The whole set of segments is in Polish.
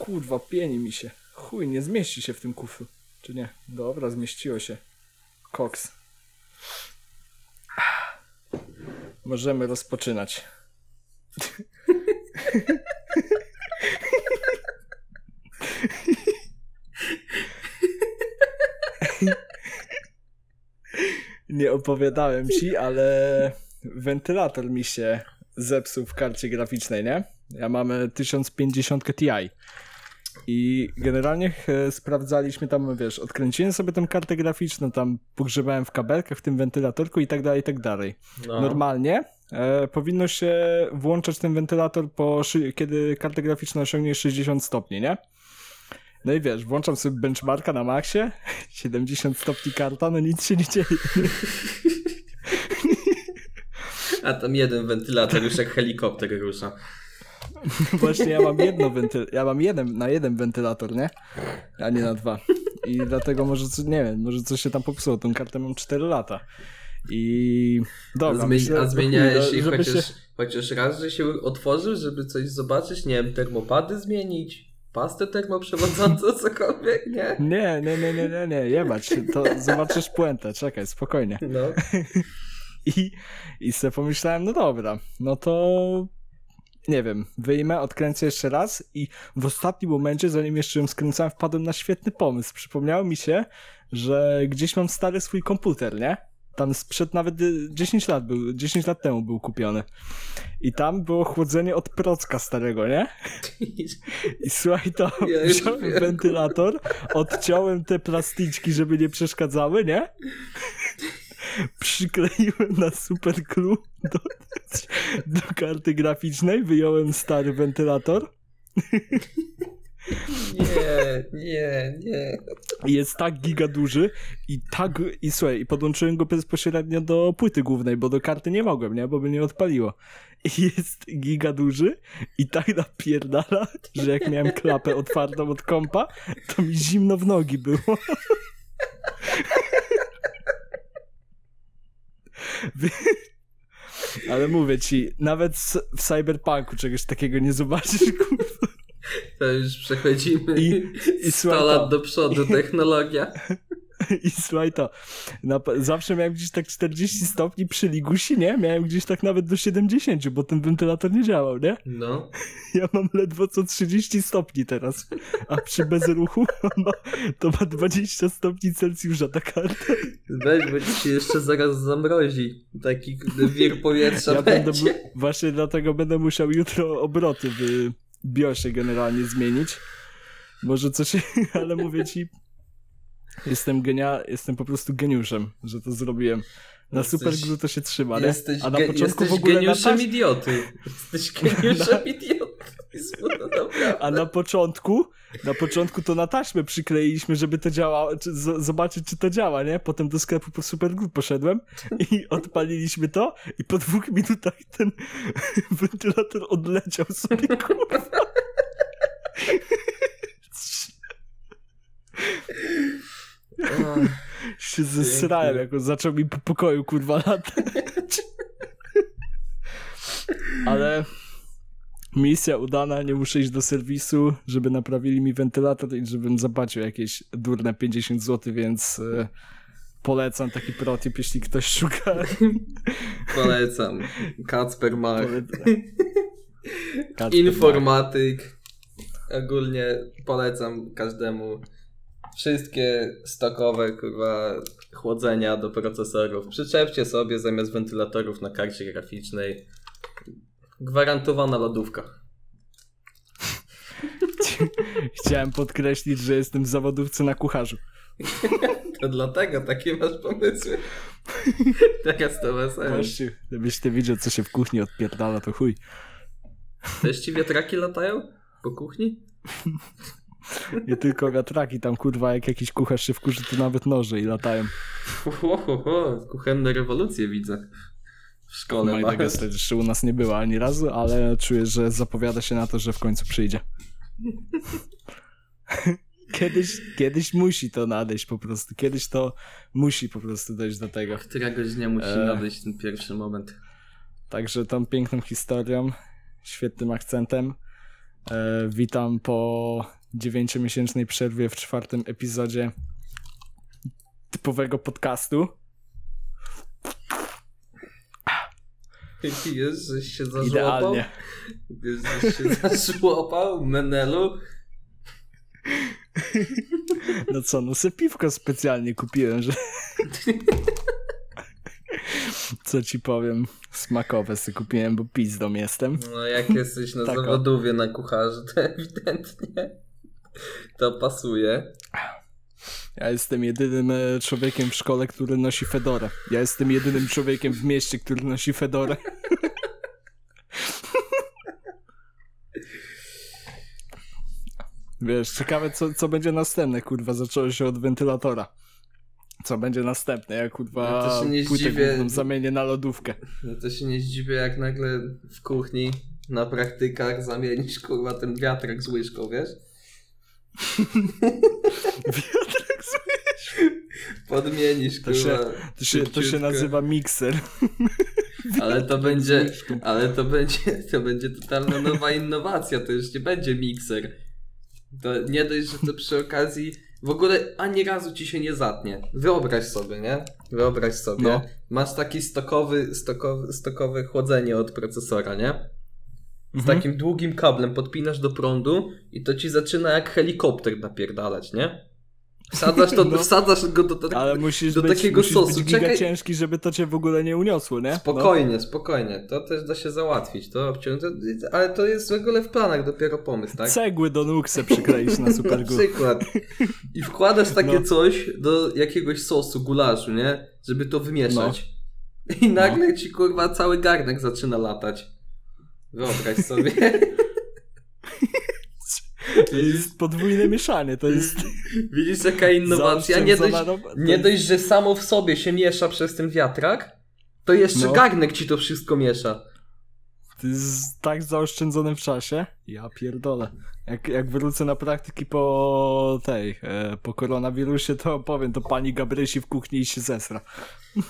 kurwa, pieni mi się. Chuj, nie zmieści się w tym kufru. Czy nie? Dobra, zmieściło się. Koks. Możemy rozpoczynać. Nie opowiadałem ci, ale wentylator mi się zepsuł w karcie graficznej, nie? Ja mamy 1050 Ti. I generalnie e, sprawdzaliśmy tam, wiesz, odkręciłem sobie tę kartę graficzną, tam pogrzebałem w kabelkach, w tym wentylatorku i tak dalej, i tak dalej. No. Normalnie e, powinno się włączać ten wentylator, po, kiedy karta graficzna osiągnie 60 stopni, nie? No i wiesz, włączam sobie benchmarka na maksie, 70 stopni karta, no nic się nie dzieje. A tam jeden wentylator już jak helikopter rusza. Właśnie ja mam jedno wentyl, ja mam jeden, na jeden wentylator, nie? A nie na dwa. I dlatego może, co, nie wiem, może coś się tam popsuło. Tą kartę mam 4 lata. I dobra, a, zmieni- myślę, a zmieniałeś chociaż, się- chociaż raz, że się otworzył, żeby coś zobaczyć? Nie wiem, termopady zmienić? Pastę termoprzewodzącą, cokolwiek, nie? Nie, nie, nie, nie, nie, nie, jebać. To zobaczysz puentę, czekaj, spokojnie. No. I, i sobie pomyślałem, no dobra, no to nie wiem, wyjmę, odkręcę jeszcze raz i w ostatnim momencie, zanim jeszcze ją skręcałem, wpadłem na świetny pomysł. Przypomniało mi się, że gdzieś mam stary swój komputer, nie? Tam sprzed nawet y, 10 lat był, 10 lat temu był kupiony. I tam było chłodzenie od procka starego, nie? I słuchaj to, Ja wziąłem wiem. wentylator, odciąłem te plasticzki, żeby nie przeszkadzały, nie? Przykleiłem na super glue do, do karty graficznej, wyjąłem stary wentylator Nie, nie, nie. jest tak giga duży i tak, i słuchaj, i podłączyłem go bezpośrednio do płyty głównej, bo do karty nie mogłem, nie? Bo by nie odpaliło. I jest giga duży i tak napierdala, że jak miałem klapę otwartą od kompa, to mi zimno w nogi było. Ale mówię ci, nawet w Cyberpunku czegoś takiego nie zobaczysz, kurwa. To już przechodzimy I- i 100 słuchaj to. lat do przodu, technologia. I słuchaj to, na, zawsze miałem gdzieś tak 40 stopni przy ligusi, nie? Miałem gdzieś tak nawet do 70, bo ten wentylator nie działał, nie? No. Ja mam ledwo co 30 stopni teraz, a przy bezruchu ma, to ma 20 stopni Celsjusza ta karta. Weź, bo ci się jeszcze zaraz zamrozi. Taki wir powietrza Ja będę, będzie. mu- właśnie dlatego będę musiał jutro obroty w BIOSie generalnie zmienić. Może coś, ale mówię ci, jestem genia, jestem po prostu geniuszem, że to zrobiłem. Na Jesteś- super to się trzyma, nie? Jesteś, A na początku jesteś w ogóle na geniuszem taś- idioty. Jesteś geniuszem idioty. No. A na początku, na początku to na taśmę przykleiliśmy, żeby to działało, czy, z, zobaczyć czy to działa, nie? Potem do sklepu po Superglue poszedłem i odpaliliśmy to i po dwóch minutach ten wentylator odleciał sobie, kurwa. Się zesrałem, jak on zaczął mi po pokoju, kurwa, latać. Ale misja udana, nie muszę iść do serwisu, żeby naprawili mi wentylator i żebym zapłacił jakieś durne 50 zł, więc e, polecam taki protip, jeśli ktoś szuka. Polecam. Kacper Mach. Informatyk. Ogólnie polecam każdemu wszystkie stokowe kurwa chłodzenia do procesorów. Przyczepcie sobie zamiast wentylatorów na karcie graficznej. Gwarantowana lodówka. Chciałem podkreślić, że jestem w zawodówce na kucharzu. To dlatego takie masz pomysły. Teraz to. Właśnie, gdybyś ty widział, co się w kuchni odpierdala, to chuj. Też ci wiatraki latają po kuchni? Nie tylko wiatraki, tam kurwa, jak jakiś kucharz się wkurzy, to nawet noże i latają. Ho, ho, ho, ho. Kuchenne rewolucje widzę. W szkole My masz. Dagester jeszcze u nas nie była ani razu, ale czuję, że zapowiada się na to, że w końcu przyjdzie. Kiedyś, kiedyś musi to nadejść po prostu. Kiedyś to musi po prostu dojść do tego. Któregoś dnia musi E. nadejść ten pierwszy moment. Także tą piękną historią, świetnym akcentem E, witam po dziewięciomiesięcznej przerwie w czwartym epizodzie typowego podcastu. Wiesz, żeś się zażłopał? Idealnie. Wiesz, żeś się zażłopał, Menelu? No co, no se piwko specjalnie kupiłem, że... Co ci powiem, smakowe sobie kupiłem, bo pizdą jestem. No jak jesteś na Tak, o. zawodowie na kucharzu, to ewidentnie to pasuje. Ja jestem jedynym e, człowiekiem w szkole, który nosi fedorę. Ja jestem jedynym człowiekiem w mieście, który nosi fedorę. Wiesz, ciekawe co, co będzie następne, kurwa, zaczęło się od wentylatora. Co będzie następne, jak Ja kurwa to się nie płytę zdziwię. zamienię na lodówkę. No to się nie zdziwię, jak nagle w kuchni na praktykach zamienisz kurwa ten wiatrak z łyżką, wiesz? Wiatrak z- Podmienisz To się-. To się, to się nazywa mikser. Ale to będzie, ale to będzie, to będzie totalna nowa innowacja, to już nie będzie mikser. To nie dość, że to przy okazji w ogóle ani razu ci się nie zatnie. Wyobraź sobie, nie? Wyobraź sobie. No. Masz taki stokowy, stokowy, stokowe chłodzenie od procesora, nie? Z Mhm. takim długim kablem podpinasz do prądu i to ci zaczyna jak helikopter napierdalać, nie? Wsadzasz, to, No. wsadzasz go do, do, Ale musisz do być, takiego musisz sosu. być Czekaj. ciężki, żeby to cię w ogóle nie uniosło, nie? No. Spokojnie, spokojnie. To też da się załatwić. To ale to jest w ogóle w planach dopiero pomysł, tak? Cegły do nóg se na Na super glue. przykład. I wkładasz takie No. coś do jakiegoś sosu, gulaszu, nie? Żeby to wymieszać. I nagle ci kurwa cały garnek zaczyna latać. Wyobraź sobie. To jest podwójne mieszanie, to jest Widzisz jaka innowacja? Nie dość, nie dość, że samo w sobie się miesza przez ten wiatrak, to jeszcze No. garnek ci to wszystko miesza. To jest tak zaoszczędzone w czasie. Ja pierdolę. Jak, jak wrócę na praktyki po tej, e, po koronawirusie, to powiem, to pani Gabrysi w kuchni i się zesra.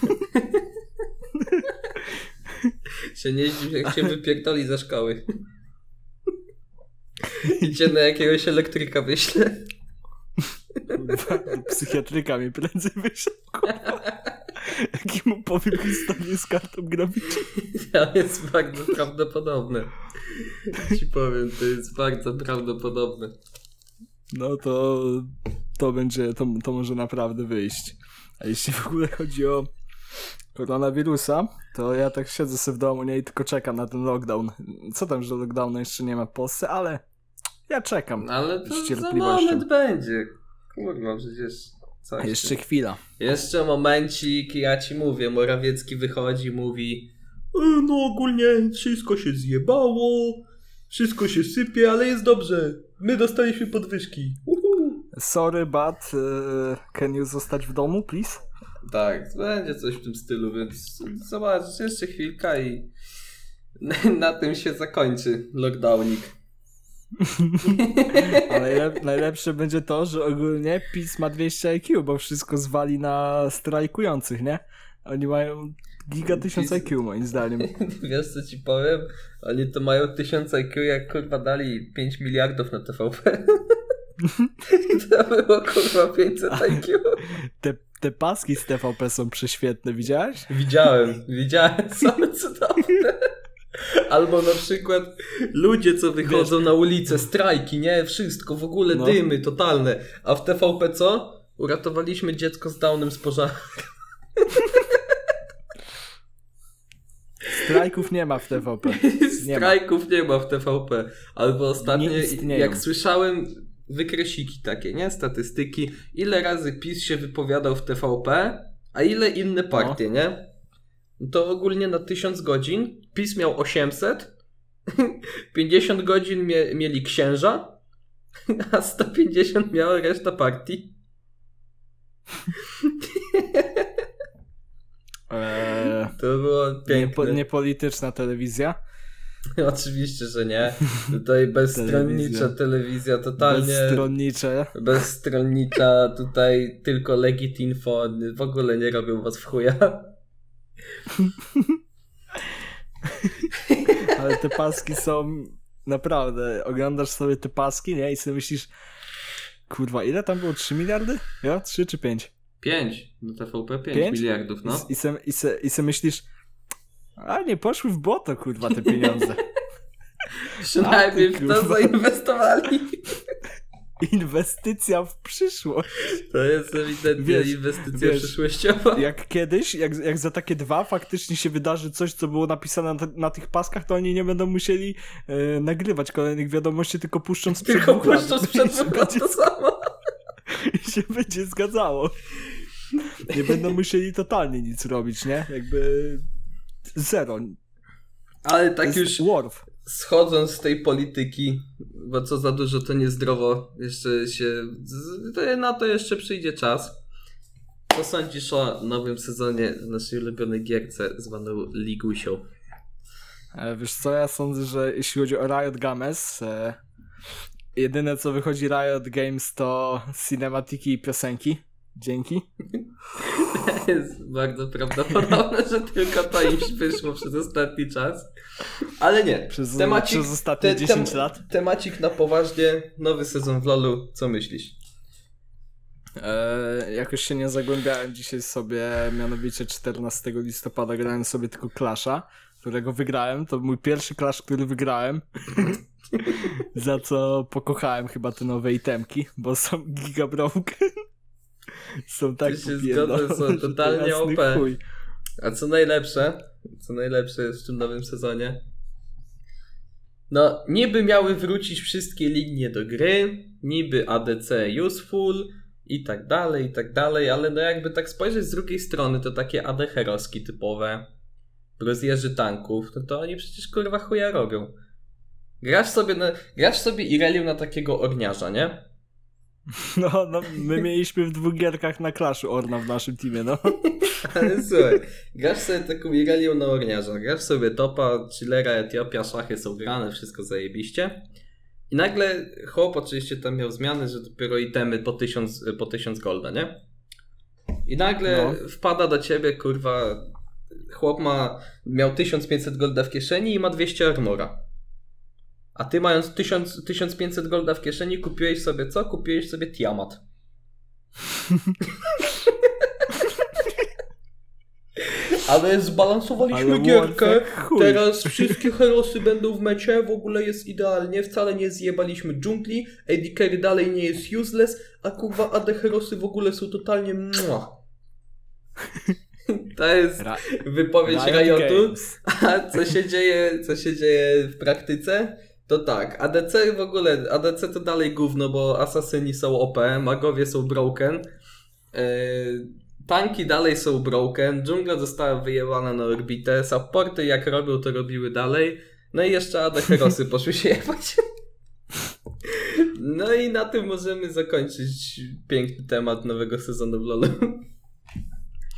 Się nie zdziw, jak cię wypierdoli ze szkoły. I cię na jakiegoś elektryka wyśle. Psychiatryka mnie prędzej wyszedł. Jaki mu powiem historię z kartą graficzną. To jest bardzo prawdopodobne. Ci powiem, to jest bardzo prawdopodobne. No to to będzie, to, to może naprawdę wyjść. A jeśli w ogóle chodzi o koronawirusa, to ja tak siedzę sobie w domu, nie i tylko czekam na ten lockdown. Co tam, że lockdownu jeszcze nie ma w Polsce, ale ja czekam. Ale Z to za moment będzie. Kurwa, przecież coś. Jeszcze chwila. Jeszcze momencik, ja ci mówię, Morawiecki wychodzi, mówi "E, no ogólnie wszystko się zjebało, wszystko się sypie, ale jest dobrze. My dostaliśmy podwyżki. Uhu. Sorry, but uh, can you zostać w domu, please? Tak, będzie coś w tym stylu, więc zobacz, jeszcze chwilka i na tym się zakończy lockdownik. Ale najlep- najlepsze będzie to, że ogólnie PiS ma 200 IQ, bo wszystko zwali na strajkujących, nie? Oni mają giga 1000 PiS IQ moim zdaniem. Wiesz co ci powiem? Oni to mają 1000 IQ, jak kurwa dali 5 miliardów na TVP. to było kurwa 500 IQ. Te, te paski z TVP są prześwietne, widziałeś? Widziałem, widziałem, są cudowne. Albo na przykład ludzie, co wychodzą na ulicę, strajki, nie? Wszystko, w ogóle No. dymy totalne. A w TVP co? Uratowaliśmy dziecko z Downem z pożaru. Strajków nie ma w TVP. Nie ma. Strajków nie ma w TVP. Albo ostatnio, jak słyszałem wykresiki takie, nie? Statystyki, ile razy PiS się wypowiadał w TVP, a ile inne partie, No. nie? To ogólnie na 1000 godzin PiS miał 800, 50 godzin mie mieli księża, a 150 miała reszta partii. Eee, To było piękne. niepo, niepolityczna telewizja. Oczywiście, że nie. Tutaj bezstronnicza Telewizja. totalnie Bezstronnicze. bezstronnicza, tutaj tylko Legit Info, w ogóle nie robią was w chuja. Ale te paski są naprawdę, oglądasz sobie te paski, nie? I sobie myślisz, kurwa, ile tam było? 3 miliardy? Ja? 3 czy 5? 5. No TVP 5 Pięć? miliardów, no. I se, i, se, I se myślisz, a nie poszły w błoto, kurwa, te pieniądze. Przynajmniej w to kurwa. zainwestowali. Inwestycja w przyszłość. To jest ewidentnie Wiesz, inwestycja wiesz, przyszłościowa. Jak kiedyś, jak, jak za takie dwa faktycznie się wydarzy coś, co było napisane na, na tych paskach, to oni nie będą musieli e, nagrywać kolejnych wiadomości, tylko puszczą sprzed Tylko dwóch lat. puszczą sprzed dwóch lat to samo. I się będzie zgadzało. Nie będą musieli totalnie nic robić, nie? Jakby zero. Ale tak już Worf. schodząc z tej polityki, bo co za dużo to niezdrowo, jeszcze się, to na to jeszcze przyjdzie czas. Co sądzisz o nowym sezonie w naszej ulubionej gierce zwaną Ligusią? E, Wiesz co, ja sądzę, że jeśli chodzi o Riot Games, e, jedyne co wychodzi Riot Games to cinematiki i piosenki. Dzięki. Jest bardzo prawdopodobne, że tylko to im wyszło przez ostatni czas. Ale nie. Przez, Temacik, przez ostatnie te- 10 tem- lat. Temacik na poważnie, nowy sezon w LoLu, co myślisz? E, jakoś się nie zagłębiałem dzisiaj sobie, mianowicie 14 listopada grałem sobie tylko Clasha, którego wygrałem. To mój pierwszy Clash, który wygrałem. Za co pokochałem chyba te nowe itemki, bo są giga broken. Są tak się zgodzę, są to totalnie OP. chuj. A co najlepsze, co najlepsze jest w tym nowym sezonie? No, niby miały wrócić wszystkie linie do gry, niby ADC useful i tak dalej, i tak dalej, ale no jakby tak spojrzeć z drugiej strony, to takie AD heroski typowe, rozjeżdży tanków, no to oni przecież kurwa chuja robią. Grasz sobie, na, grasz sobie Irelium na takiego orniarza, nie? No, no, my mieliśmy w dwóch gierkach na Clashu Orna w naszym teamie, no. Ale słuchaj, grasz sobie taką Irelią na orniarza, grasz sobie topa, chillera, Etiopia, szachy są grane, wszystko zajebiście. I nagle chłop oczywiście tam miał zmiany, że dopiero itemy po 1000 po tysiąc golda, nie? I nagle No. wpada do ciebie, kurwa, chłop ma, miał 1500 golda w kieszeni i ma 200 armora. A ty mając 1000, 1500 golda w kieszeni kupiłeś sobie co? Kupiłeś sobie Tiamat. Ale zbalansowaliśmy Ale gierkę. Teraz wszystkie herosy będą w mecie, w ogóle jest idealnie, wcale nie zjebaliśmy dżungli, AD Carry dalej nie jest useless, a kurwa AD herosy w ogóle są totalnie mua. To jest Ra- wypowiedź Riot Riotu. Games. A co się dzieje, co się dzieje w praktyce? To tak, ADC w ogóle, ADC to dalej gówno, bo asasyni są OP, magowie są broken, yy, tanki dalej są broken, dżungla została wyjebana na orbitę, supporty jak robią, to robiły dalej, no i jeszcze AD Herosy poszły się jebać. No i na tym możemy zakończyć piękny temat nowego sezonu w LoLu.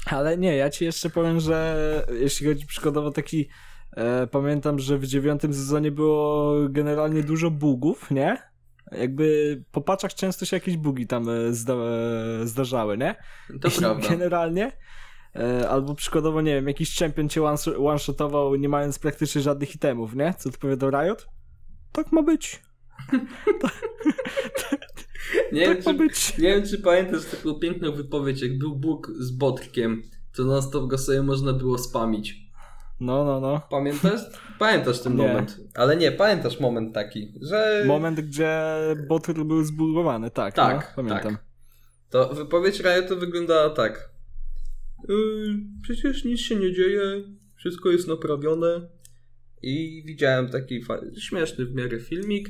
Ale nie, ja ci jeszcze powiem, że jeśli chodzi przykładowo taki. E, pamiętam, że w dziewiątym sezonie było generalnie dużo bugów, nie? Jakby po paczach często się jakieś bugi tam e, zda, e, zdarzały, nie? To I prawda. Generalnie. Albo przykładowo, nie wiem, jakiś champion cię one- one-shotował nie mając praktycznie żadnych itemów, nie? Co odpowiadał Riot? Tak ma być. Nie wiem, Tak ma czy, być. Nie wiem, czy pamiętasz taką piękną wypowiedź, jak był Bóg z Botkiem, to non stop go sobie można było spamić. No, no, no. Pamiętasz? Pamiętasz ten Nie. moment. Ale nie, pamiętasz moment taki, że... Moment, gdzie boty był zbugowany, tak. Tak, no, pamiętam. tak. To wypowiedź Riotu wyglądała tak. Yy, przecież nic się nie dzieje, wszystko jest naprawione. I widziałem taki śmieszny w miarę filmik.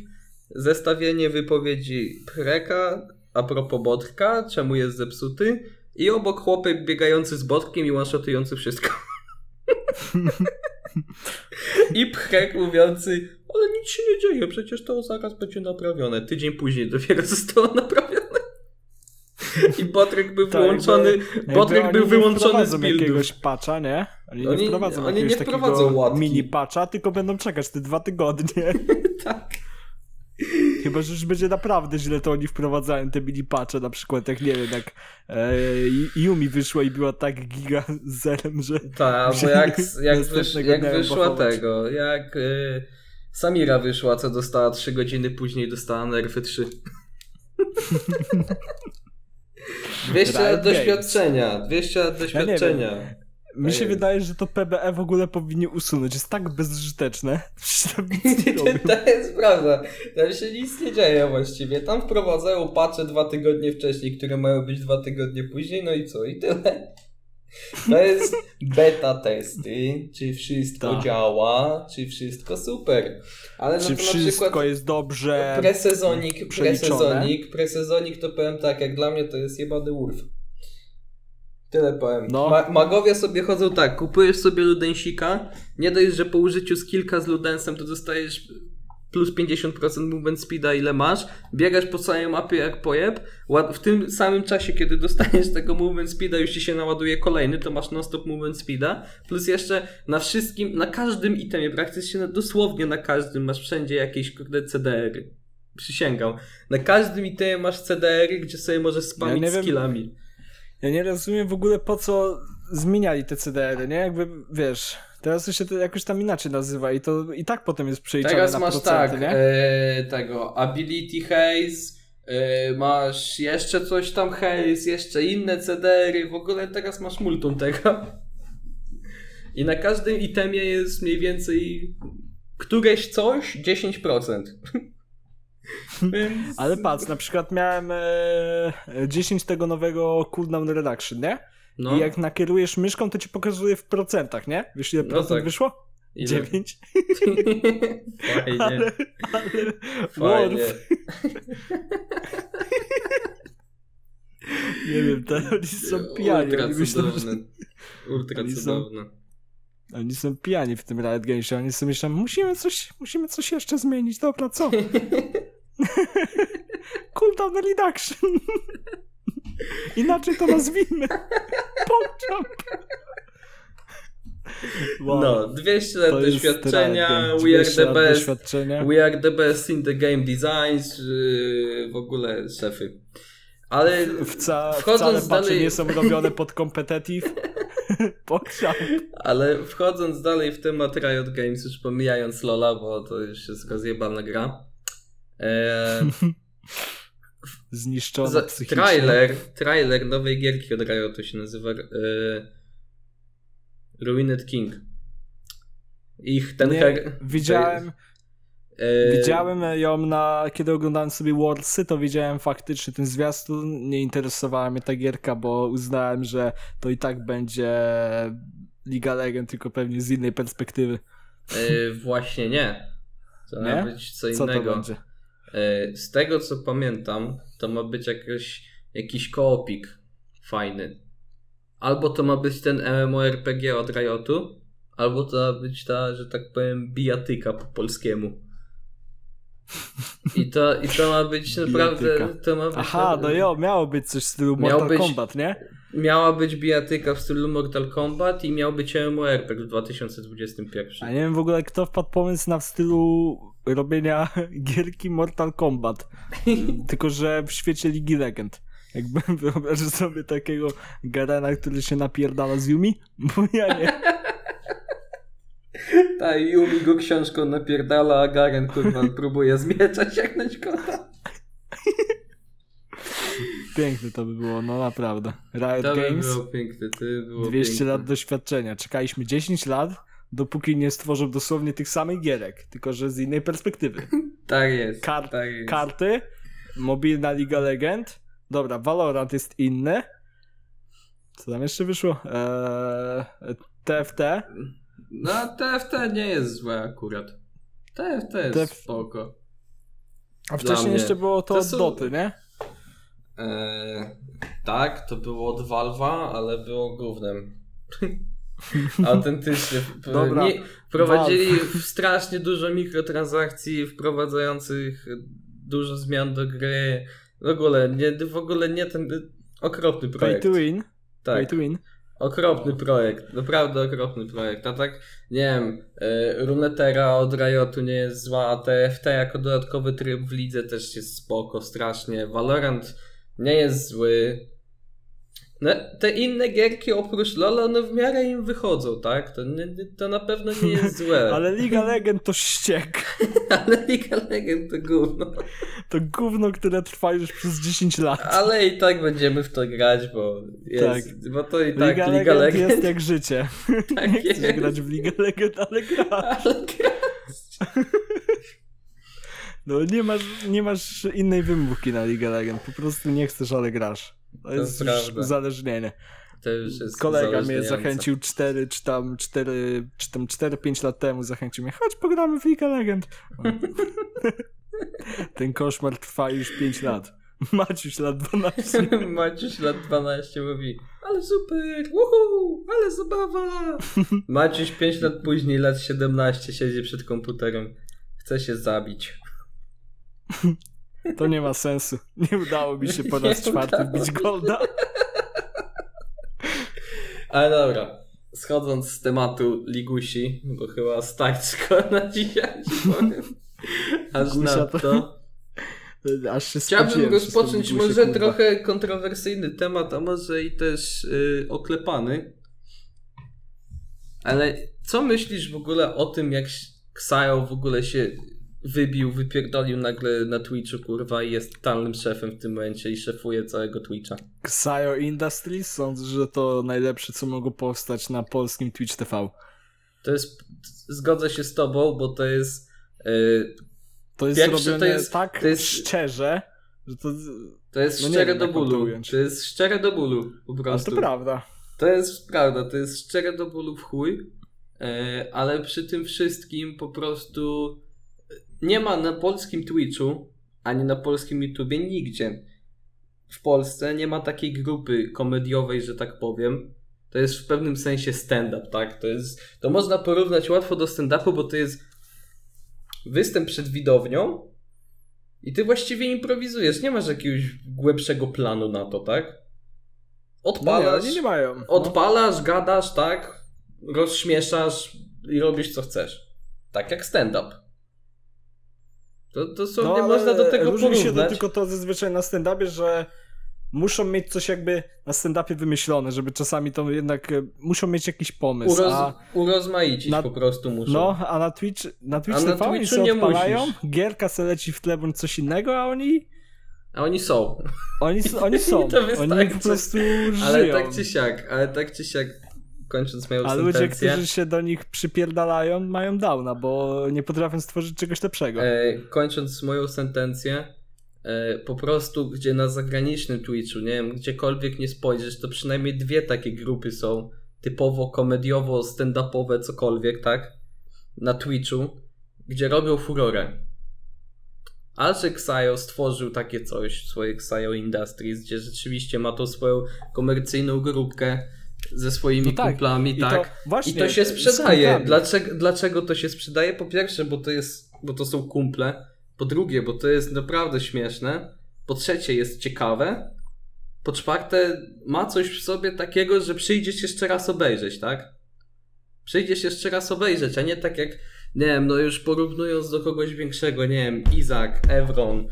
Zestawienie wypowiedzi Preka a propos Botka, czemu jest zepsuty. I obok chłopy biegający z Botkiem i one-shotujący wszystko. I Pchek mówiący, ale nic się nie dzieje, przecież to zaraz będzie naprawione. Tydzień później dopiero zostało naprawione. I Botrek był Tak, wyłączony, Jakby Botrek oni był wyłączony z jakiegoś patcha, nie? Oni, Oni- nie wprowadzą oni jakiegoś nie takiego wprowadzą łatki. mini patcha, tylko będą czekać te dwa tygodnie. Tak. Chyba, że już będzie naprawdę źle, to oni wprowadzają te mini patche, na przykład jak, nie wiem, jak e, Yumi wyszła i była tak giga zerem, że Tak, bo jak, jak, wysz, jak wyszła tego, jak y, Samira wyszła, co dostała 3 godziny później, dostała nerfy 3. 200 lat doświadczenia, 200 lat doświadczenia. Mi się wydaje, że to PBE w ogóle powinni usunąć. Jest tak bezużyteczne. To jest prawda. Tam się nic nie dzieje właściwie. Tam wprowadzają patche dwa tygodnie wcześniej, które mają być dwa tygodnie później, no i co? I tyle. To jest beta testy, czy wszystko Tak. działa, czy wszystko super. Ale Czy na wszystko przykład jest dobrze presezonik, presezonik, presezonik to powiem tak, jak dla mnie to jest jebany wolf. Tyle powiem. No. Ma- magowie sobie chodzą tak, kupujesz sobie ludensika, nie dość, że po użyciu skillka z ludensem to dostajesz plus 50% movement speeda ile masz, biegasz po całej mapie jak pojeb, w tym samym czasie, kiedy dostaniesz tego movement speeda, już ci się naładuje kolejny, to masz non-stop movement speeda, plus jeszcze na wszystkim, na każdym itemie, praktycznie na, dosłownie na każdym masz wszędzie jakieś kurde CDR-y. Przysięgam. Na każdym itemie masz CDR-y, gdzie sobie możesz spamić Ja nie wiem- skillami. Ja nie rozumiem w ogóle po co zmieniali te CDR-y, nie? Jakby, wiesz, teraz to się to jakoś tam inaczej nazywa i to i tak potem jest przeliczane Teraz na masz procenty, tak, nie? e, tego Ability Haze, e, masz jeszcze coś tam Haze, jeszcze inne CDR-y, w ogóle teraz masz multum tego. I na każdym itemie jest mniej więcej któreś coś 10%. Więc... Ale patrz, na przykład miałem e, 10 tego nowego cooldown reduction, nie? no, I jak nakierujesz myszką, to ci pokazuje w procentach, nie? Wiesz ile No procent tak. wyszło? ile? 9. Fajnie, Ale, ale fajnie. Worf, nie wiem, to oni są pijani. Ultra Oni myślą, że. Ultra Oni są- cudowne. Oni są pijani w tym Riot Gamesie. Oni sobie myślą, musimy coś, musimy coś jeszcze zmienić. Dobra, co? Cooldown reduction. Inaczej to nazwijmy. Pogchamp. Wow. No, 200 lat To doświadczenia, we are 200 the best, Doświadczenia. we are the best in the game designs, yy, w ogóle szefy. Ale Wca, Wchodząc dalej- nie są robione pod competitive. Pogchamp. Ale wchodząc dalej w temat Riot Games, już pomijając Lola, bo to już jest rozjebana gra. E, Zniszczona za, psychicznie. trailer, trailer nowej gierki od Riotu się nazywa e, Ruined King. Ich ten Nie, her, widziałem, e, widziałem ją na, kiedy oglądałem sobie Warsy, to widziałem faktycznie ten zwiastun, nie interesowała mnie ta gierka, bo uznałem, że to i tak będzie Liga Legend, tylko pewnie z innej perspektywy. e, właśnie nie. To ma Nie? być co Co to innego. będzie? E, Z tego co pamiętam, to ma być jakiś, jakiś koopik fajny. Albo to ma być ten MMORPG od Riotu, albo to ma być ta, że tak powiem, bijatyka po polskiemu. I to, i to ma być naprawdę. Bijatyka. To ma być Aha, naprawdę- no jo, miało być coś w stylu Mortal być- Kombat, nie? Miała być bijatyka w stylu Mortal Kombat i miał być MMORPG w 2021. A nie wiem w ogóle kto wpadł pomysł na w stylu robienia gierki Mortal Kombat. Tylko, że w świecie Ligi Legend. Jakby wyobrażę sobie takiego Garena, który się napierdala z Yumi? Bo ja nie. Ta Yumi go książką napierdala, a Garen kurwa próbuje z miecza sięgnąć kota. Piękne to by było, no naprawdę. Riot To by Games, było piękne, to by było 200 piękne. lat doświadczenia. Czekaliśmy 10 lat, dopóki nie stworzą dosłownie tych samych gierek, tylko że z innej perspektywy. Tak jest. Kar- tak jest. Karty, mobilna Liga Legend. Dobra, Valorant jest inny. Co tam jeszcze wyszło? Eee, TFT. No TFT nie jest złe akurat. TFT jest TF spoko. A wcześniej jeszcze było to, To od są- Doty, nie? Eee, tak, to było od Valve'a, ale było gównem. Autentycznie. Dobra, Nie, wprowadzili strasznie dużo mikrotransakcji wprowadzających dużo zmian do gry. W ogóle nie, w ogóle nie ten okropny Pay projekt. to win. Pay tak. to win. Okropny projekt, naprawdę okropny projekt. A tak, nie wiem, y, Runetera od Riotu nie jest zła, a TFT jako dodatkowy tryb w lidze też jest spoko, strasznie. Valorant nie jest zły. No, te inne gierki oprócz LoL, one w miarę im wychodzą, tak? To, to na pewno nie jest złe. ale... Ale Liga Legend to ściek. Liga Legend to gówno. To gówno, które trwa już przez 10 lat. Ale i tak będziemy w to grać, bo jest, bo to i tak Liga, Liga, Legend, Legend, jest jak życie. tak Nie chcesz jest. grać w Ligę Legend, ale gra. Ale gra... No nie masz, nie masz innej wymówki na Ligę Legend. Po prostu nie chcesz, ale grasz. To, To jest już prawda. uzależnienie. To już jest Kolega mnie zachęcił 4 czy tam 4, czy tam 4-5 lat temu zachęcił mnie, chodź pogramy w League of Legend. Ten koszmar trwa już 5 lat. Maciuś lat 12. Maciuś lat 12 mówi, ale super, uhu, ale zabawa. Maciuś 5 lat później, lat 17 siedzi przed komputerem. Chce się zabić. To nie ma sensu. Nie udało mi się po raz czwarty wbić golda. Ale dobra, schodząc z tematu Ligusi, bo chyba go na dzisiaj, powiem. Aż na to-. Aż się Chciałbym rozpocząć może kurwa. trochę kontrowersyjny temat, a może i też yy, oklepany. Ale co myślisz w ogóle o tym, jak Xayo w ogóle się wybił, wypierdolił nagle na Twitchu, kurwa, i jest totalnym szefem w tym momencie i szefuje całego Twitcha? Xayo Industries sądzę, że to najlepsze, co mogło powstać na polskim Twitch TV. To jest, zgodzę się z tobą, bo to jest yy, To jest Pierwsze, to robione jest- tak to jest- szczerze, że to... To jest No szczere wiem, do bólu. To jest szczere do bólu, po Ale prostu. to prawda. To jest prawda, to jest szczere do bólu w chuj, e, ale przy tym wszystkim po prostu nie ma na polskim Twitchu, ani na polskim YouTubie nigdzie. W Polsce nie ma takiej grupy komediowej, że tak powiem. To jest w pewnym sensie stand-up, tak? To, jest, to można porównać łatwo do stand-upu, bo to jest występ przed widownią i ty właściwie improwizujesz. Nie masz jakiegoś głębszego planu na to, tak? No nie, Odpalasz, nie mają. No. odpalasz, gadasz, tak? Rozśmieszasz i robisz co chcesz. Tak jak stand-up. To dosłownie No, ale można do tego różni się to porównać. tylko to zazwyczaj na stand-upie, że muszą mieć coś jakby na stand-upie wymyślone, żeby czasami to jednak e, muszą mieć jakiś pomysł. Uroz, A, urozmaicić na- po prostu muszą. no, a na Twitch, na Twitch A na Twitchu się nie odpalają, musisz. gierka se leci w tle bądź coś innego, a oni A oni są. oni, oni są. To oni po prostu Ale żyją. tak czy siak, ale tak czy siak, kończąc moją A ludzie, sentencję, którzy się do nich przypierdalają, mają downa, bo nie potrafią stworzyć czegoś lepszego. e, kończąc moją sentencję, e, po prostu gdzie na zagranicznym Twitchu, nie wiem, gdziekolwiek nie spojrzysz, to przynajmniej dwie takie grupy są typowo komediowo, stand-upowe, cokolwiek, tak? Na Twitchu, gdzie robią furorę. A że Xayo stworzył takie coś, swoje Xayo Industries, gdzie rzeczywiście ma tą swoją komercyjną grupkę ze swoimi No tak, kumplami, I tak? to, właśnie, I to się sprzedaje. Dlaczego, dlaczego to się sprzedaje? Po pierwsze, bo to jest, bo to są kumple. Po drugie, bo to jest naprawdę śmieszne. Po trzecie, jest ciekawe. Po czwarte, ma coś w sobie takiego, że przyjdziesz jeszcze raz obejrzeć, tak? Przyjdziesz jeszcze raz obejrzeć, a nie tak jak, nie wiem, no już porównując do kogoś większego, nie wiem, Izak, Evron,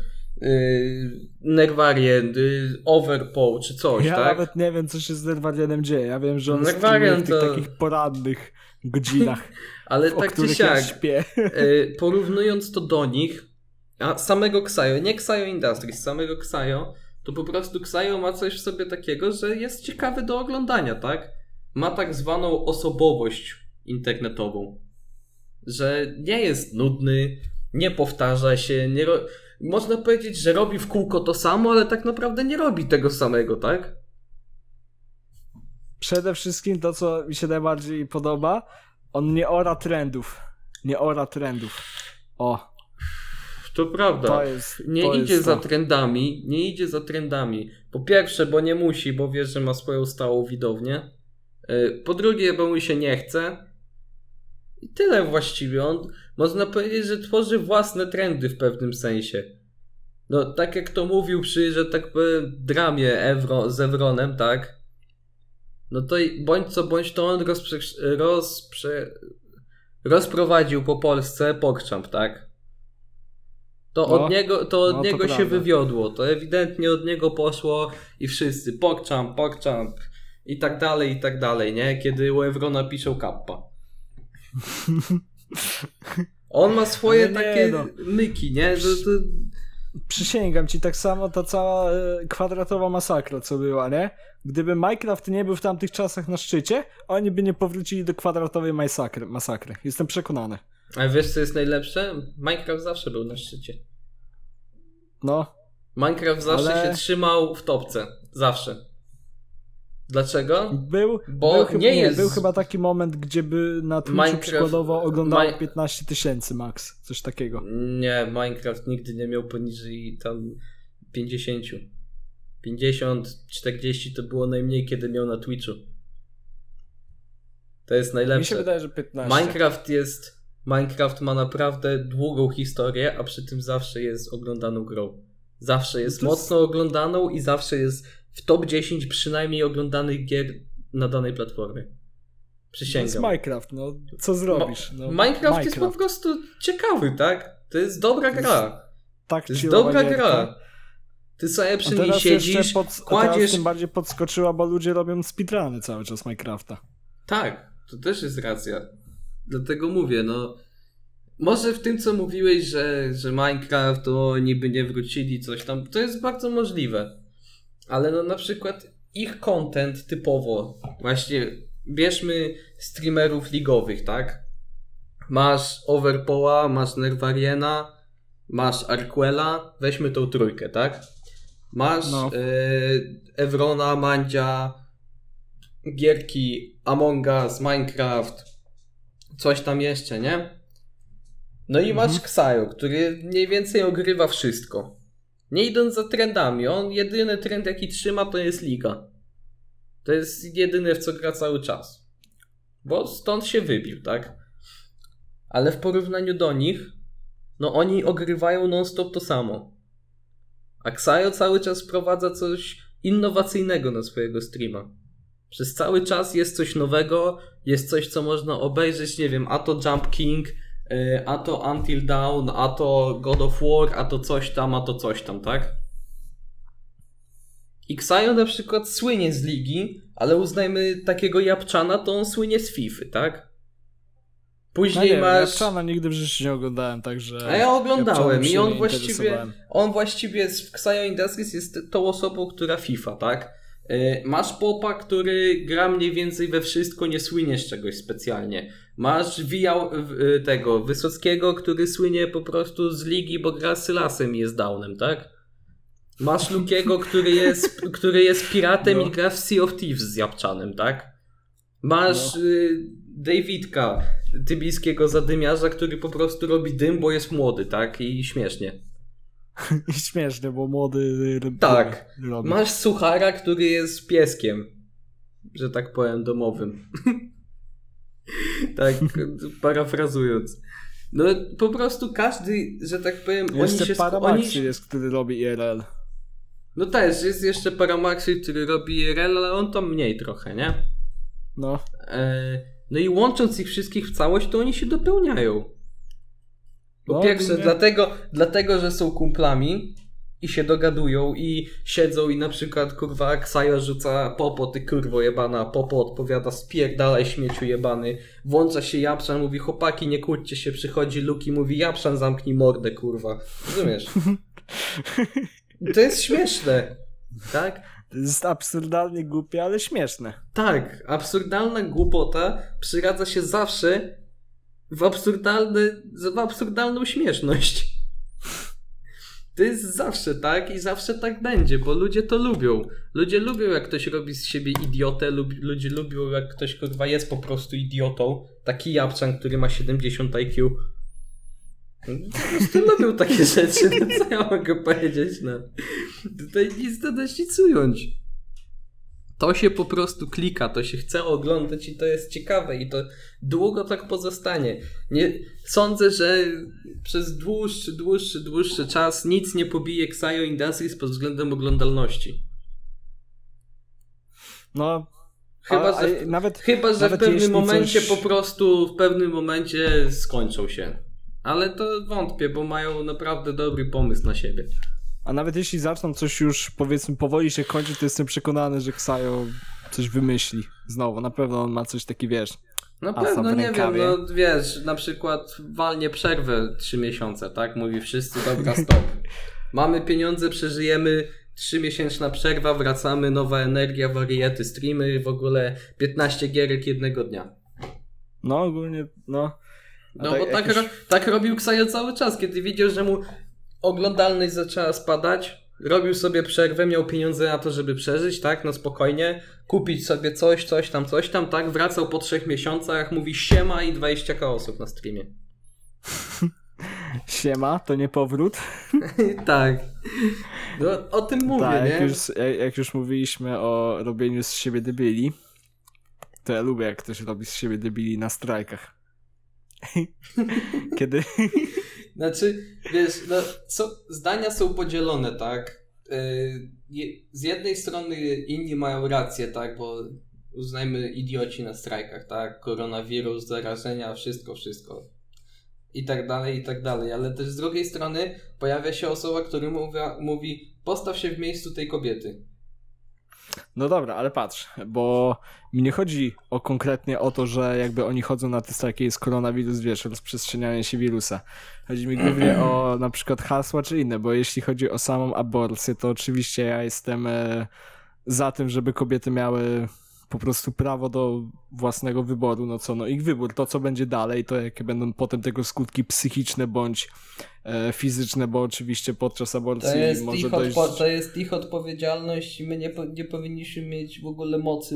Nerwarien, yy, Overpow czy coś, Ja tak? nawet nie wiem, co się z Nerwarianem dzieje. Ja wiem, że on Nerwarian streamuje w tych to- takich porannych godzinach, Ale tak czy ja siak, śpię. y, porównując to do nich, a samego Xayo, nie Xayo Industries, samego Xayo, to po prostu Xayo ma coś w sobie takiego, że jest ciekawy do oglądania, tak? Ma tak zwaną osobowość internetową, że nie jest nudny, nie powtarza się, nie ro... można powiedzieć, że robi w kółko to samo, ale tak naprawdę nie robi tego samego, tak? Przede wszystkim to, co mi się najbardziej podoba, on nie ora trendów. Nie ora trendów. O, To prawda. to jest. Nie to idzie za to. trendami, nie idzie za trendami. Po pierwsze, bo nie musi, bo wie, że ma swoją stałą widownię. Yy, Po drugie, bo mu się nie chce. I tyle właściwie. On, można powiedzieć, że tworzy własne trendy w pewnym sensie. No, tak jak to mówił przy, że tak powiem, dramie Evro, z Evronem, tak? No to i bądź co bądź to on rozprze, rozprze, rozprowadził po Polsce pokrzamp, tak? To No. od niego, to od No, to niego się prawda. wywiodło. To ewidentnie od niego poszło i wszyscy pokczam, pokczam i tak dalej, i tak dalej, nie? Kiedy u Evrona piszą kappa. On ma swoje nie, takie no. myki, nie? To, to... Przysięgam ci, tak samo ta cała e, kwadratowa masakra, co była, nie? Gdyby Minecraft nie był w tamtych czasach na szczycie, oni by nie powrócili do kwadratowej masakry. masakry. Jestem przekonany. Ale wiesz co jest najlepsze? Minecraft zawsze był na szczycie. No, Minecraft zawsze Ale- się trzymał w topce. Zawsze. Dlaczego? był, Bo był, chyba, nie nie jest- był chyba taki moment, gdzie by na Twitchu Minecraft- przykładowo oglądało Mi- 15 tysięcy max, coś takiego. Nie, Minecraft nigdy nie miał poniżej tam 50. 50, 40 to było najmniej, kiedy miał na Twitchu. To jest Mi się najlepsze. wydaje, że 15. Minecraft jest. Minecraft ma naprawdę długą historię, a przy tym zawsze jest oglądaną grą. Zawsze jest To jest- mocno oglądaną i zawsze jest w top 10 przynajmniej oglądanych gier na danej platformie. To jest Przysięgam. Minecraft, no co zrobisz? No, Minecraft, jest po prostu ciekawy, tak? To jest dobra To jest gra. tak To jest dobra gierka. gra. Ty sobie przy niej siedzisz, pod, a teraz kładziesz... tym bardziej podskoczyła, bo ludzie robią speedruny cały czas Minecrafta. Tak, to też jest racja. Dlatego mówię, no. Może w tym, co mówiłeś, że, że Minecraft to niby nie wrócili, coś tam, to jest bardzo możliwe. Ale no na przykład ich content typowo, właśnie bierzmy streamerów ligowych, tak? Masz Overpoła, masz Nervariena, masz Arquela, weźmy tą trójkę, tak? Masz No. e, Evrona, Mandzia, gierki Among Us, Minecraft, coś tam jeszcze, nie? No i masz Mhm. Xayo, który mniej więcej ogrywa wszystko. Nie idąc za trendami, on jedyny trend jaki trzyma to jest liga. To jest jedyne w co gra cały czas. Bo stąd się wybił, tak? Ale w porównaniu do nich, no oni ogrywają non-stop to samo. A Xayo cały czas wprowadza coś innowacyjnego na swojego streama. Przez cały czas jest coś nowego, jest coś, co można obejrzeć, nie wiem, a to Jump King, a to Until Dawn, a to God of War, a to coś tam, a to coś tam, tak? I Xayo na przykład słynie z ligi, ale uznajmy takiego Japczana, to on słynie z FIFA, tak? No Później nie, masz... ja Czana nigdy w życiu nie oglądałem, także... A ja oglądałem i on właściwie, on właściwie z- w Xayo Industries jest tą osobą, która FIFA, tak? Y, Masz Popa, który gra mniej więcej we wszystko, nie słynie z czegoś specjalnie. Masz Wijał, y, tego Wysockiego, który słynie po prostu z ligi, bo gra z Sylasem i jest downem, tak? Masz Lukiego, który jest, który jest piratem No. i gra w Sea of Thieves z Japczanem, tak? Masz y, Davidka, tybijskiego zadymiarza, który po prostu robi dym, bo jest młody, tak? I śmiesznie. I śmieszne, bo młody robi- Tak. robi. Masz Suchara, który jest pieskiem, że tak powiem, domowym. tak, parafrazując. No po prostu każdy, że tak powiem, oni Jeszcze się... sk- Paramaxi oni... jest, który robi IRL. No też, jest jeszcze Paramaxi, który robi IRL, ale on tam mniej trochę, nie? No. E, No i łącząc ich wszystkich w całość, to oni się dopełniają. Po No, pierwsze, nie- dlatego, dlatego, że są kumplami i się dogadują i siedzą i na przykład kurwa Ksaja rzuca popo, ty kurwo jebana, popo odpowiada spierdalaj śmieciu jebany, włącza się Japszan, mówi chłopaki nie kłóćcie się, przychodzi Luki, mówi Japszan zamknij mordę kurwa, rozumiesz? To jest śmieszne, tak? To jest absurdalnie głupie, ale śmieszne. Tak, absurdalna głupota przyradza się zawsze w, absurdalny, w absurdalną śmieszność. To jest zawsze tak i zawsze tak będzie, bo ludzie to lubią. Ludzie lubią, jak ktoś robi z siebie idiotę, lub, ludzie lubią, jak ktoś kurwa jest po prostu idiotą. Taki Japczan, który ma 70 IQ. Po prostu lubią takie rzeczy, no co ja mogę powiedzieć, no. Tutaj nic dodać, nic ująć. To się po prostu klika, to się chce oglądać i to jest ciekawe i to długo tak pozostanie. Nie, sądzę, że przez dłuższy, dłuższy, dłuższy czas nic nie pobije Xayo Industries pod względem oglądalności. No, Chyba, a, że, a, nawet chyba, że w nawet pewnym jeśli momencie coś- po prostu, w pewnym momencie skończą się. Ale to wątpię, bo mają naprawdę dobry pomysł na siebie. A nawet jeśli zaczną coś już, powiedzmy, powoli się kończyć, to jestem przekonany, że Ksajo coś wymyśli. Znowu, na pewno on ma coś taki, wiesz... Na pewno, nie wiem, no wiesz, na przykład walnie przerwę 3 miesiące, tak? Mówi wszyscy, dobra, stop. Mamy pieniądze, przeżyjemy, 3-miesięczna przerwa, wracamy, nowa energia, wariety, streamy, w ogóle 15 gierek jednego dnia. No, ogólnie, no... A No bo tak, jakiś- ro, tak robił Ksajo cały czas, kiedy widział, że mu oglądalność zaczęła spadać, robił sobie przerwę, miał pieniądze na to, żeby przeżyć, tak, no spokojnie, kupić sobie coś, coś tam, coś tam, tak, wracał po trzech miesiącach, mówi siema i 20 osób na streamie. Siema, to nie powrót. tak. No, o tym mówię, tak, nie? jak już, jak, jak już mówiliśmy o robieniu z siebie debili, to ja lubię, jak ktoś robi z siebie debili na strajkach. Kiedy... Znaczy, wiesz, no, co, zdania są podzielone, tak? Je- z jednej strony inni mają rację, tak? Bo uznajmy idioci na strajkach, tak? Koronawirus, zarażenia, wszystko, wszystko. I tak dalej, i tak dalej. Ale też z drugiej strony pojawia się osoba, która mówi, mówi postaw się w miejscu tej kobiety. No dobra, ale patrz, bo mi nie chodzi o konkretnie o to, że jakby oni chodzą na te strajki, jest koronawirus, wiesz, rozprzestrzenianie się wirusa. Chodzi mi głównie o na przykład hasła czy inne, bo jeśli chodzi o samą aborcję, to oczywiście ja jestem e, za tym, żeby kobiety miały po prostu prawo do własnego wyboru, no co, no ich wybór, to co będzie dalej, to jakie będą potem tego skutki psychiczne bądź e, fizyczne, bo oczywiście podczas aborcji To jest, może ich dojść... to jest ich odpowiedzialność i my nie, nie powinniśmy mieć w ogóle mocy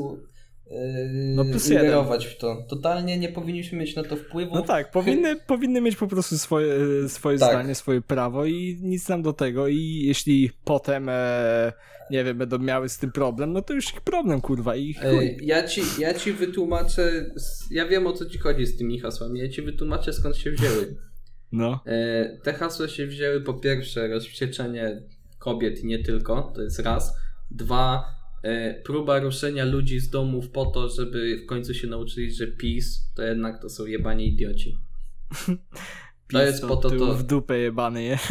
No plus jeden. ingerować w to. Totalnie nie powinniśmy mieć na to wpływu. No tak, powinny, powinny mieć po prostu swoje, e, swoje Tak. zdanie, swoje prawo i nic nam do tego i jeśli potem, e, nie wiem, będą miały z tym problem, no to już ich problem, kurwa, i chuj. Ja ci, ja ci wytłumaczę, ja wiem o co ci chodzi z tymi hasłami, ja ci wytłumaczę skąd się wzięły. No, E, Te hasła się wzięły po pierwsze rozwścieczenie kobiet i nie tylko, to jest raz. Dwa, próba ruszenia ludzi z domów po to, żeby w końcu się nauczyli, że PiS to jednak to są jebani idioci. PiS jest po to to- w dupę jebany je.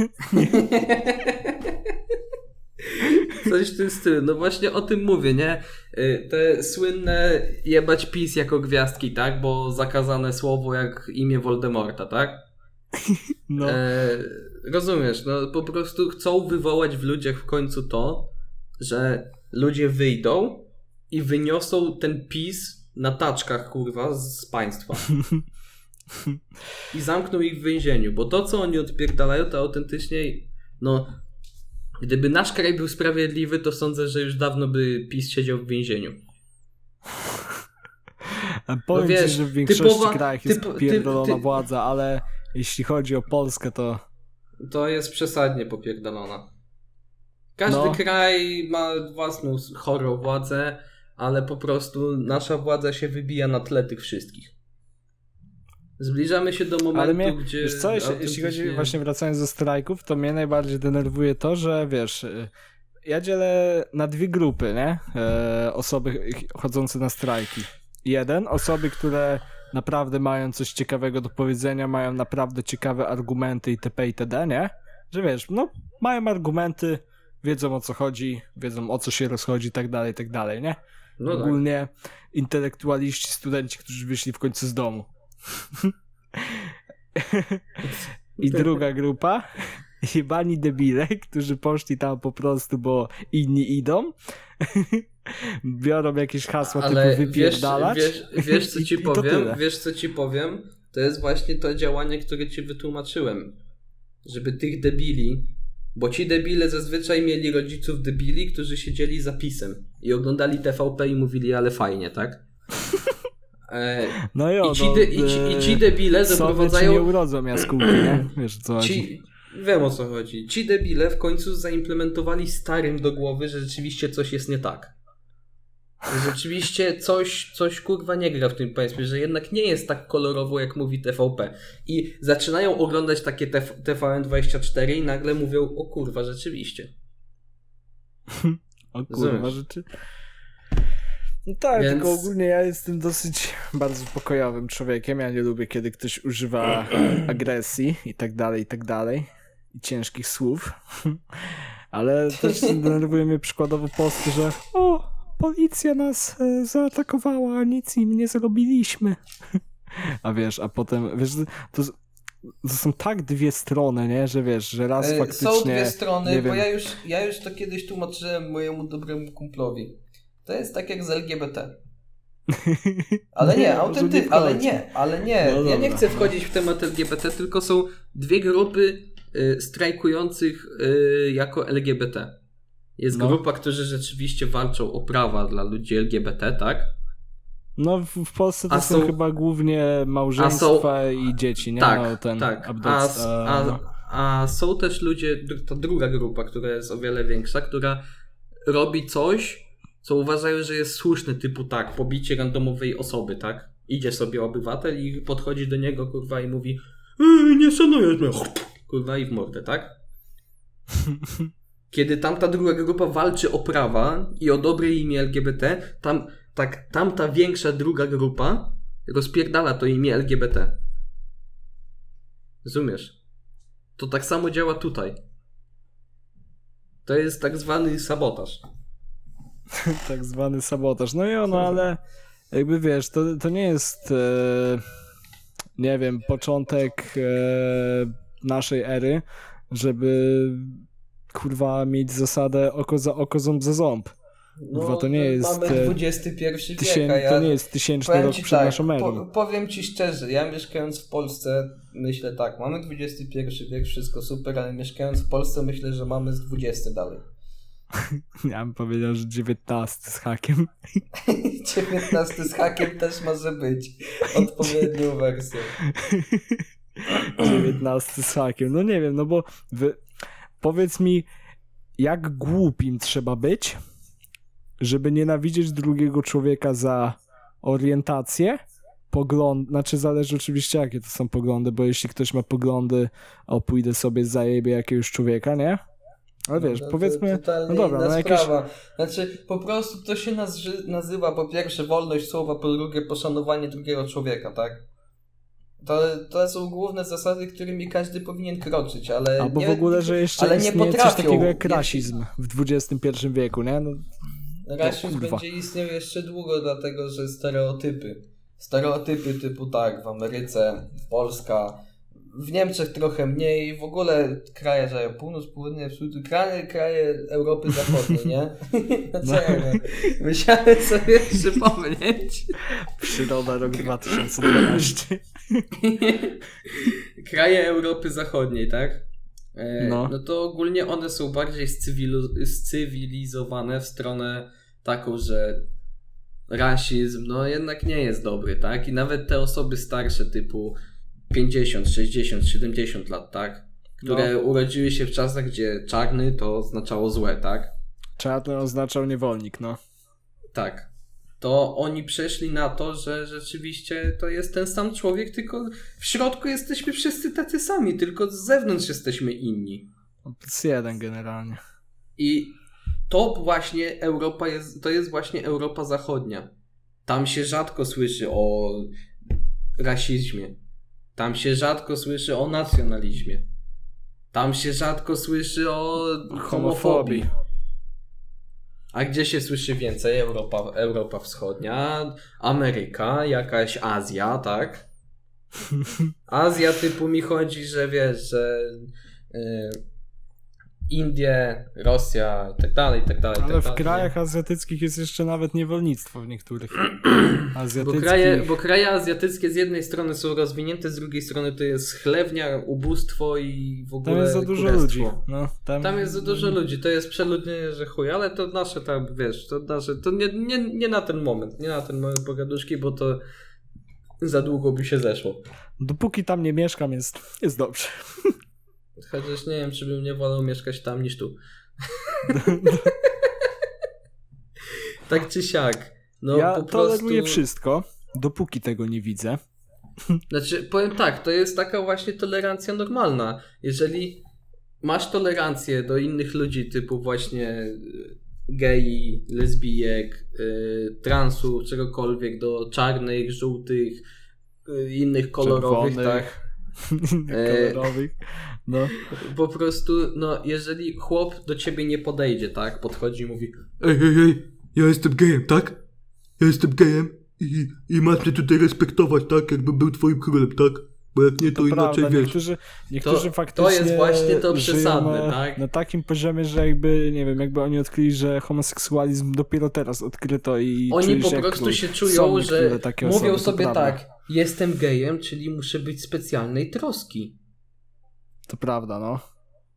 Coś w tym stylu. No właśnie o tym mówię, nie? Y, Te słynne jebać PiS jako gwiazdki, tak? Bo zakazane słowo jak imię Voldemorta, tak? No, E, rozumiesz, no po prostu chcą wywołać w ludziach w końcu to, że ludzie wyjdą i wyniosą ten PiS na taczkach, kurwa, z państwa. I zamkną ich w więzieniu, bo to, co oni odpierdalają, to autentycznie, no, gdyby nasz kraj był sprawiedliwy, to sądzę, że już dawno by PiS siedział w więzieniu. powiem wiesz, ci, że w większości typowa- krajach jest typ- typ- pierdolona ty- władza, ale jeśli chodzi o Polskę, to To jest przesadnie popierdolona. Każdy No. kraj ma własną chorą władzę, ale po prostu nasza władza się wybija na tle tych wszystkich. Zbliżamy się do momentu, Ale mnie, gdzie. wiesz co, jeśli, jeśli chodzi właśnie wracając do strajków, to mnie najbardziej denerwuje to, że wiesz, y, ja dzielę na dwie grupy, nie? E, osoby chodzące na strajki. Jeden, osoby, które naprawdę mają coś ciekawego do powiedzenia, mają naprawdę ciekawe argumenty itp. itd., nie? Że wiesz, no, mają argumenty, wiedzą o co chodzi, wiedzą o co się rozchodzi tak dalej, tak dalej, nie? No tak. Ogólnie intelektualiści, studenci, którzy wyszli w końcu z domu. I druga grupa, jebani debile, którzy poszli tam po prostu, bo inni idą. Biorą jakieś hasła Ale typu wiesz, wypierdalać. wiesz, wiesz, co ci I- powiem? Wiesz, co ci powiem? To jest właśnie to działanie, które ci wytłumaczyłem. Żeby tych debili, bo ci debile zazwyczaj mieli rodziców debili, którzy siedzieli za pisem i oglądali TVP i mówili, ale fajnie, tak? E, No jo, i, ci no, de, i, ci, I ci e, debile ci nie doprowadzają. urodzą jaskółki, nie? Wiesz co chodzi. Ci, wiem o co chodzi. Ci debile w końcu zaimplementowali starym do głowy, że rzeczywiście coś jest nie tak. Rzeczywiście coś, coś kurwa nie gra w tym państwie, że jednak nie jest tak kolorowo, jak mówi TVP. I zaczynają oglądać takie TV, TVN24 i nagle mówią, o kurwa, rzeczywiście. O kurwa, Rozumiesz? rzeczy. No tak, Więc- tylko ogólnie ja jestem dosyć bardzo pokojowym człowiekiem. Ja nie lubię, kiedy ktoś używa agresji i tak dalej, i tak dalej. I ciężkich słów. Ale też denerwuje mnie przykładowo posty, że o, policja nas e, zaatakowała, a nic im nie zrobiliśmy. A wiesz, a potem, wiesz, to, to są tak dwie strony, nie, że wiesz, że raz E, faktycznie... Są dwie strony, nie bo wiem. ja już, ja już to kiedyś tłumaczyłem mojemu dobremu kumplowi. To jest tak jak z LGBT. Ale nie, autentycznie, ale nie, ale nie. No ja nie chcę wchodzić w temat LGBT, tylko są dwie grupy y, strajkujących y, jako LGBT. Jest No. grupa, którzy rzeczywiście walczą o prawa dla ludzi LGBT, tak? No w, w Polsce to są, są- chyba głównie małżeństwa i dzieci, nie? tak, no, ten tak. A, e, a, no. a są też ludzie, ta druga grupa, która jest o wiele większa, która robi coś, co uważają, że jest słuszne, typu tak, pobicie randomowej osoby, tak? Idzie sobie obywatel i podchodzi do niego, kurwa, i mówi nie szanujesz mnie, kurwa, i w mordę, tak? Kiedy tamta druga grupa walczy o prawa i o dobre imię LGBT, tam, tak, tamta większa druga grupa rozpierdala to imię LGBT. Rozumiesz? To tak samo działa tutaj. To jest tak zwany sabotaż. tak zwany sabotaż. No i ono, ale jakby wiesz, to, to nie jest e, nie wiem, początek e, naszej ery, żeby kurwa mieć zasadę oko za oko, ząb za ząb. Kurwa, to nie jest, No, Mamy e, XXI wiek, Tysię, ja to nie jest tysięczny rok przed tak, naszą erą. po, powiem ci szczerze, ja mieszkając w Polsce myślę tak, mamy XXI wiek, wszystko super, ale mieszkając w Polsce myślę, że mamy z XX dalej. Ja bym powiedział, że 19 z hakiem. 19 z hakiem też może być odpowiednią wersją. 19 z hakiem. No nie wiem, no bo wy... powiedz mi, jak głupim trzeba być, żeby nienawidzieć drugiego człowieka za orientację, pogląd, znaczy zależy oczywiście jakie to są poglądy, bo jeśli ktoś ma poglądy, o pójdę sobie zajebie jakiegoś człowieka, nie? Ale wiesz, No to powiedzmy, totalnie no dobra, no jakieś- sprawa. Znaczy, po prostu to się nazy- nazywa po pierwsze wolność słowa, po drugie poszanowanie drugiego człowieka, tak? To, to są główne zasady, którymi każdy powinien kroczyć, ale albo nie, w ogóle, że jeszcze ale nie coś takiego jak rasizm w XXI wieku, nie? No, Rasizm będzie istniał jeszcze długo, dlatego że stereotypy. Stereotypy typu tak, w Ameryce, Polska, w Niemczech trochę mniej, w ogóle kraje, że północ, południe, wschód, kraje, kraje Europy Zachodniej, nie? No co ja wiem? Musiałem sobie przypomnieć. przyroda rok 2012. kraje Europy Zachodniej, tak? E, No. no. to ogólnie one są bardziej scywilu- scywilizowane w stronę taką, że rasizm no jednak nie jest dobry, tak? I nawet te osoby starsze typu 50, 60, 70 lat, tak? Które No. urodziły się w czasach, gdzie czarny to oznaczało złe, tak? Czarny oznaczał niewolnik, no. Tak. To oni przeszli na to, że rzeczywiście to jest ten sam człowiek, tylko w środku jesteśmy wszyscy tacy sami, tylko z zewnątrz jesteśmy inni. Plus jeden generalnie. I to właśnie Europa jest, to jest właśnie Europa Zachodnia. Tam się rzadko słyszy o rasizmie. Tam się rzadko słyszy o nacjonalizmie. Tam się rzadko słyszy o homofobii. A gdzie się słyszy więcej? Europa, Europa Wschodnia, Ameryka, jakaś Azja, tak? Azja typu mi chodzi, że wiesz, że y, Indie, Rosja i tak dalej, i tak dalej. i Ale tak w krajach azjatyckich jest jeszcze nawet niewolnictwo w niektórych. Bo Azjatyckich. kraje, bo kraje azjatyckie z jednej strony są rozwinięte, z drugiej strony to jest chlewnia, ubóstwo i w ogóle Tam jest za dużo kurestwo. ludzi. No, tam... Tam jest za dużo ludzi, to jest przeludnienie, że chuj, ale to nasze tam, wiesz, to nasze, to nie, nie, nie na ten moment, nie na ten moment pogaduszki, bo to za długo by się zeszło. Dopóki tam nie mieszkam, jest, jest dobrze. Chociaż nie wiem, czy bym nie wolał mieszkać tam niż tu. tak czy siak. No ja po toleruję prostu... wszystko, dopóki tego nie widzę. Znaczy, powiem tak, to jest taka właśnie tolerancja normalna. Jeżeli masz tolerancję do innych ludzi, typu właśnie y, gei, lesbijek, y, transów, czegokolwiek, do czarnych, żółtych, y, innych kolorowych, Czerwonych. tak. Kolorowych. No. Po prostu, no, jeżeli chłop do ciebie nie podejdzie, tak, podchodzi i mówi Ej, ej, ej, ja jestem gejem, tak? Ja jestem gejem i, i masz mnie tutaj respektować, tak? Jakbym był twoim królem, tak? Bo jak nie, to, To inaczej prawda, wiesz. niektórzy, niektórzy To- faktycznie to jest właśnie to przesadne, na, tak? na takim poziomie, że jakby, nie wiem, jakby oni odkryli, że homoseksualizm dopiero teraz odkryto i Oni po prostu się czują, że takie mówią osoby, sobie tak, jestem gejem, czyli muszę być specjalnej troski. To prawda, no.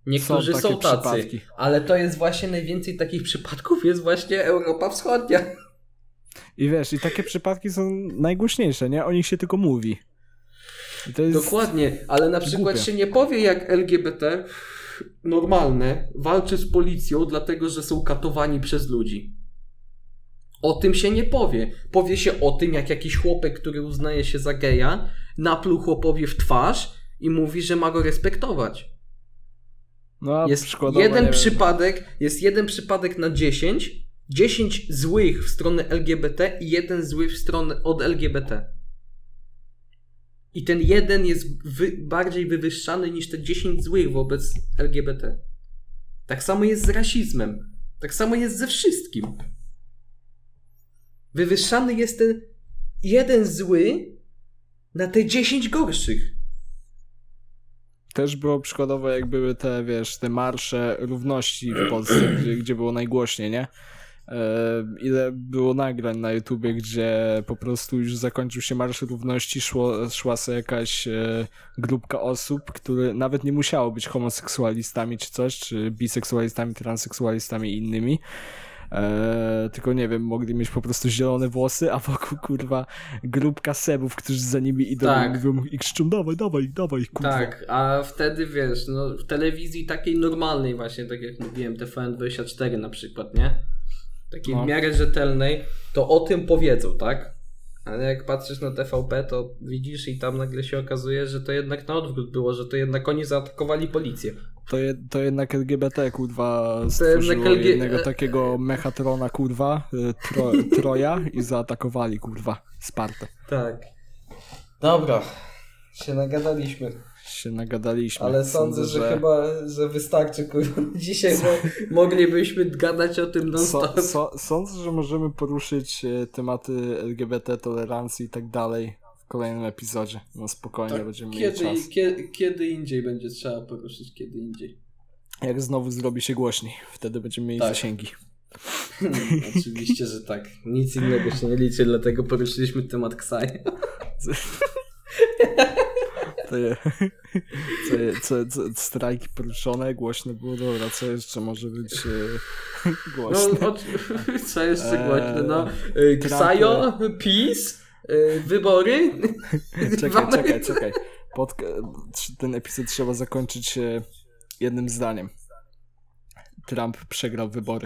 Niektórzy Są są, tacy, przypadki. ale to jest właśnie najwięcej takich przypadków jest właśnie Europa Wschodnia. I wiesz, i takie przypadki są najgłośniejsze, nie? O nich się tylko mówi. Dokładnie, ale na przykład głupie. się nie powie jak LGBT normalne walczy z policją dlatego, że są katowani przez ludzi. O tym się nie powie. Powie się o tym, jak jakiś chłopek, który uznaje się za geja, napluł chłopowi w twarz i mówi, że ma go respektować. No, Jest jeden wiem, przypadek, jest jeden przypadek na 10, 10 złych w stronę LGBT i jeden zły w stronę od LGBT. I ten jeden jest wy, bardziej wywyższany niż te 10 złych wobec LGBT. Tak samo jest z rasizmem. Tak samo jest ze wszystkim. Wywyższany jest ten jeden zły na te 10 gorszych. Też było przykładowo, jak były te, wiesz, te marsze równości w Polsce, gdzie, gdzie było najgłośniej, nie? E, ile było nagrań na YouTubie, gdzie po prostu już zakończył się Marsz Równości, szło, szła sobie jakaś e, grupka osób, które nawet nie musiało być homoseksualistami czy coś, czy biseksualistami, transseksualistami i innymi. E, tylko nie wiem, mogli mieć po prostu zielone włosy, a wokół kurwa grupka sebów, którzy za nimi idą Tak. i mówią i krzyczą dawaj, dawaj, dawaj, kurwa. Tak, a wtedy wiesz, no w telewizji takiej normalnej właśnie, tak jak mówiłem, TVN24 na przykład, nie? Takiej No. w miarę rzetelnej, to o tym powiedzą, tak? Ale jak patrzysz na TVP, to widzisz i tam nagle się okazuje, że to jednak na odwrót było, że to jednak oni zaatakowali policję. To, je, to jednak LGBT, kurwa, stworzyło LG jednego takiego mechatrona, kurwa, y, tro, Troja i zaatakowali, kurwa, Spartę. Tak. Dobra, się nagadaliśmy. Się nagadaliśmy. Ale sądzę, że, chyba, że wystarczy kurwa dzisiaj, bo moglibyśmy gadać o tym non So, so, sądzę, że możemy poruszyć e, tematy LGBT, tolerancji i tak dalej kolejnym epizodzie. No spokojnie, Tak, będziemy mieli Kiedy, czas. kiedy, kiedy indziej będzie trzeba poruszyć, kiedy indziej. Jak znowu zrobi się głośniej, wtedy będziemy mieli Tak. zasięgi. Oczywiście, że tak. Nic innego się nie liczy, dlatego poruszyliśmy temat Ksaj. To je, co, je, co, co, strajki poruszone, głośno było, dobra, co jeszcze może być e, No, głośne? o, co jeszcze głośne? No, Ksajo, y, wybory. w Czekaj, czekaj, czekaj. Ten epizod trzeba zakończyć e, jednym zdaniem. Trump przegrał wybory.